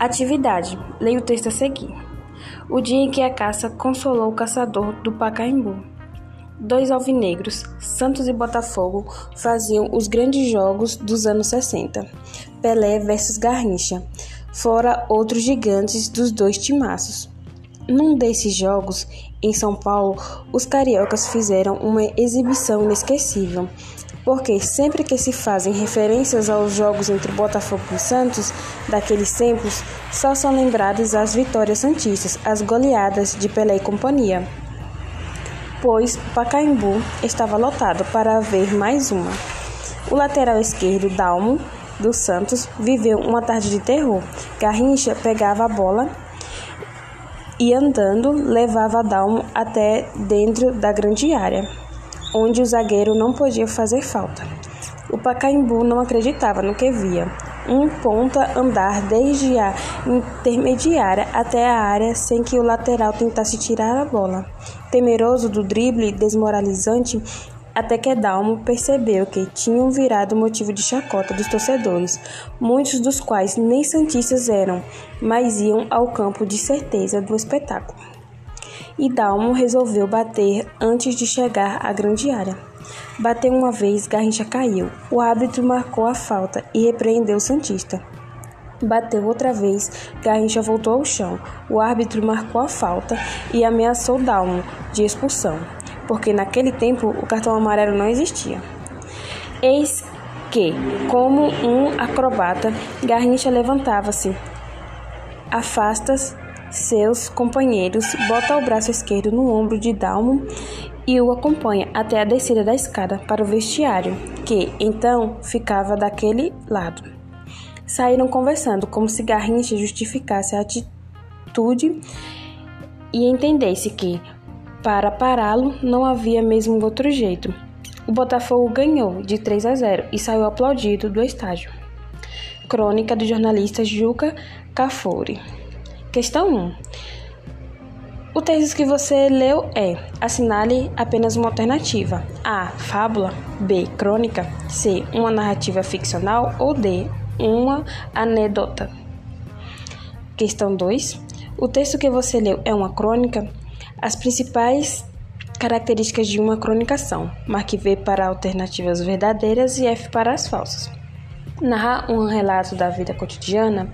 Atividade. Leia o texto a seguir. O dia em que a caça consolou o caçador do Pacaembu. Dois alvinegros, Santos e Botafogo, faziam os grandes jogos dos anos 60. Pelé versus Garrincha, fora outros gigantes dos dois timaços. Num desses jogos, em São Paulo, os cariocas fizeram uma exibição inesquecível porque sempre que se fazem referências aos jogos entre Botafogo e Santos daqueles tempos, só são lembradas as vitórias santistas, as goleadas de Pelé e companhia. Pois o Pacaembu estava lotado para ver mais uma. O lateral esquerdo, Dalmo, do Santos, viveu uma tarde de terror. Garrincha pegava a bola e andando levava Dalmo até dentro da grande área onde o zagueiro não podia fazer falta. O Pacaembu não acreditava no que via. Um ponta andar desde a intermediária até a área sem que o lateral tentasse tirar a bola. Temeroso do drible desmoralizante, até que Dalmo percebeu que tinham virado motivo de chacota dos torcedores, muitos dos quais nem santistas eram, mas iam ao campo de certeza do espetáculo e Dalmo resolveu bater antes de chegar à grande área. Bateu uma vez, Garrincha caiu. O árbitro marcou a falta e repreendeu o Santista. Bateu outra vez, Garrincha voltou ao chão. O árbitro marcou a falta e ameaçou Dalmo de expulsão, porque naquele tempo o cartão amarelo não existia. Eis que, como um acrobata, Garrincha levantava-se, afasta-se seus companheiros, bota o braço esquerdo no ombro de Dalmo e o acompanha até a descida da escada para o vestiário, que então ficava daquele lado. Saíram conversando como se Garrincha justificasse a atitude e entendesse que, para pará-lo, não havia mesmo outro jeito. O Botafogo ganhou de 3 a 0 e saiu aplaudido do estádio. Crônica do jornalista Juca Cafuri. Questão 1. O texto que você leu é: assinale apenas uma alternativa. A. Fábula. B. Crônica. C. Uma narrativa ficcional. Ou D. Uma anedota. Questão 2. O texto que você leu é uma crônica? As principais características de uma crônica são: marque V para alternativas verdadeiras e F para as falsas. Narrar um relato da vida cotidiana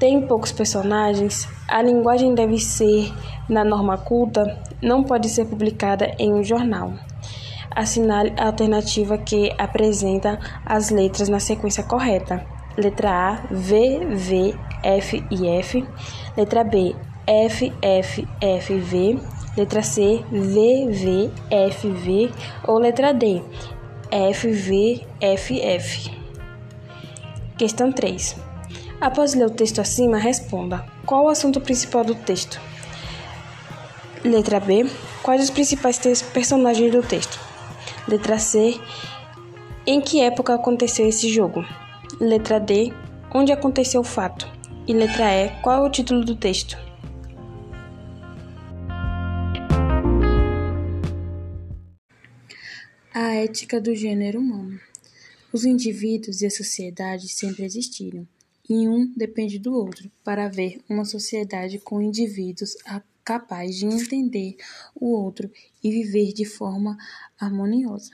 tem poucos personagens, a linguagem deve ser na norma culta, não pode ser publicada em um jornal. Assinale a alternativa que apresenta as letras na sequência correta. Letra A, V, V, F e F. Letra B, F, F, F, V. Letra C, V, V, F, V. Ou letra D, F, V, F, F. Questão 3. Após ler o texto acima, responda: qual o assunto principal do texto? Letra B: quais os principais personagens do texto? Letra C: em que época aconteceu esse jogo? Letra D: onde aconteceu o fato? E letra E: qual é o título do texto? A ética do gênero humano. Os indivíduos e a sociedade sempre existiram e um depende do outro para haver uma sociedade com indivíduos capazes de entender o outro e viver de forma harmoniosa.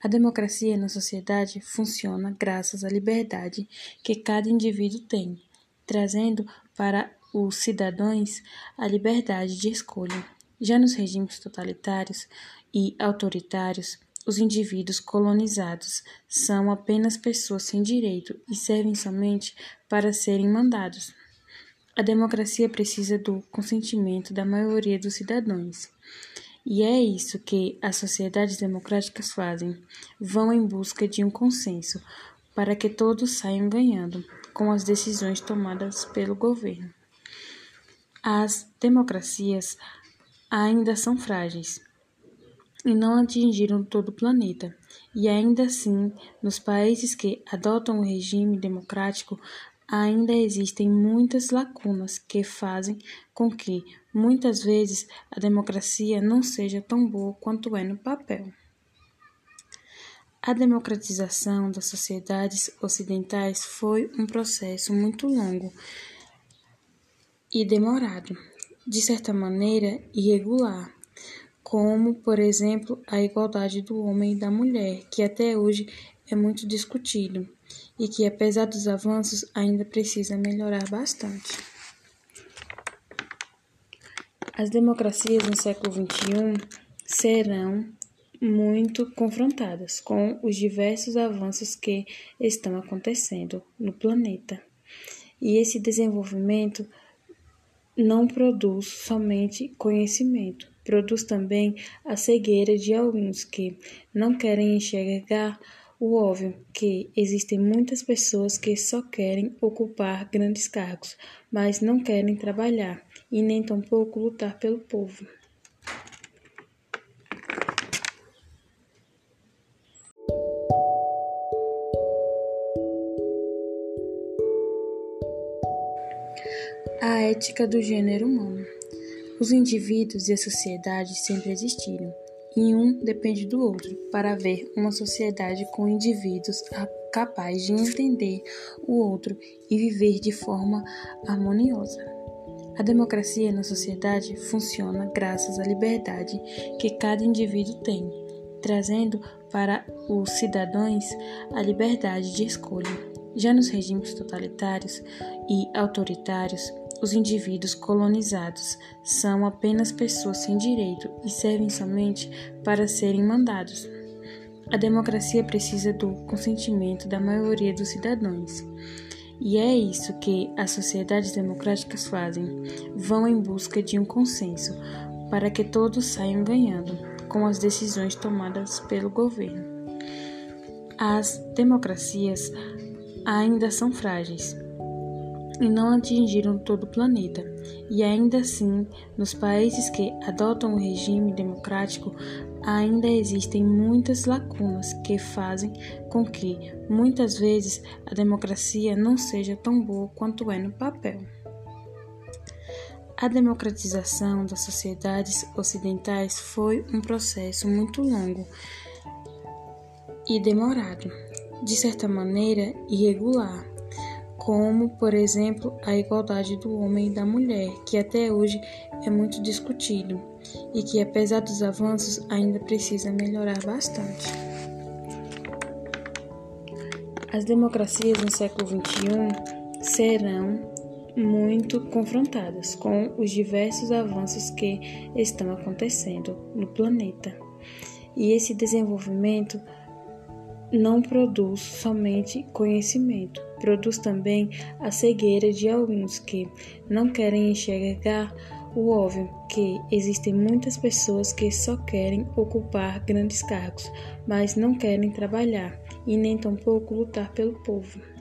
A democracia na sociedade funciona graças à liberdade que cada indivíduo tem, trazendo para os cidadãos a liberdade de escolha. Já nos regimes totalitários e autoritários, os indivíduos colonizados são apenas pessoas sem direito e servem somente para serem mandados. A democracia precisa do consentimento da maioria dos cidadãos. E é isso que as sociedades democráticas fazem. Vão em busca de um consenso para que todos saiam ganhando com as decisões tomadas pelo governo. As democracias ainda são frágeis e não atingiram todo o planeta. E ainda assim, nos países que adotam o regime democrático, ainda existem muitas lacunas que fazem com que, muitas vezes, a democracia não seja tão boa quanto é no papel. A democratização das sociedades ocidentais foi um processo muito longo e demorado, de certa maneira irregular, como, por exemplo, a igualdade do homem e da mulher, que até hoje é muito discutido e que, apesar dos avanços, ainda precisa melhorar bastante. As democracias no século XXI serão muito confrontadas com os diversos avanços que estão acontecendo no planeta. E esse desenvolvimento não produz somente conhecimento, produz também a cegueira de alguns que não querem enxergar o óbvio que existem muitas pessoas que só querem ocupar grandes cargos, mas não querem trabalhar e nem tampouco lutar pelo povo. A ética do gênero humano. Os indivíduos e a sociedade sempre existiram, e um depende do outro para haver uma sociedade com indivíduos capazes de entender o outro e viver de forma harmoniosa. A democracia na sociedade funciona graças à liberdade que cada indivíduo tem, trazendo para os cidadãos a liberdade de escolha. Já nos regimes totalitários e autoritários, os indivíduos colonizados são apenas pessoas sem direito e servem somente para serem mandados. A democracia precisa do consentimento da maioria dos cidadãos. E é isso que as sociedades democráticas fazem: vão em busca de um consenso para que todos saiam ganhando com as decisões tomadas pelo governo. As democracias ainda são frágeis, e não atingiram todo o planeta. E ainda assim, nos países que adotam o regime democrático, ainda existem muitas lacunas que fazem com que, muitas vezes, a democracia não seja tão boa quanto é no papel. A democratização das sociedades ocidentais foi um processo muito longo e demorado, de certa maneira irregular como, por exemplo, a igualdade do homem e da mulher, que até hoje é muito discutido e que, apesar dos avanços, ainda precisa melhorar bastante. As democracias no século XXI serão muito confrontadas com os diversos avanços que estão acontecendo no planeta. E esse desenvolvimento não produz somente conhecimento, produz também a cegueira de alguns que não querem enxergar o óbvio que existem muitas pessoas que só querem ocupar grandes cargos, mas não querem trabalhar e nem tampouco lutar pelo povo.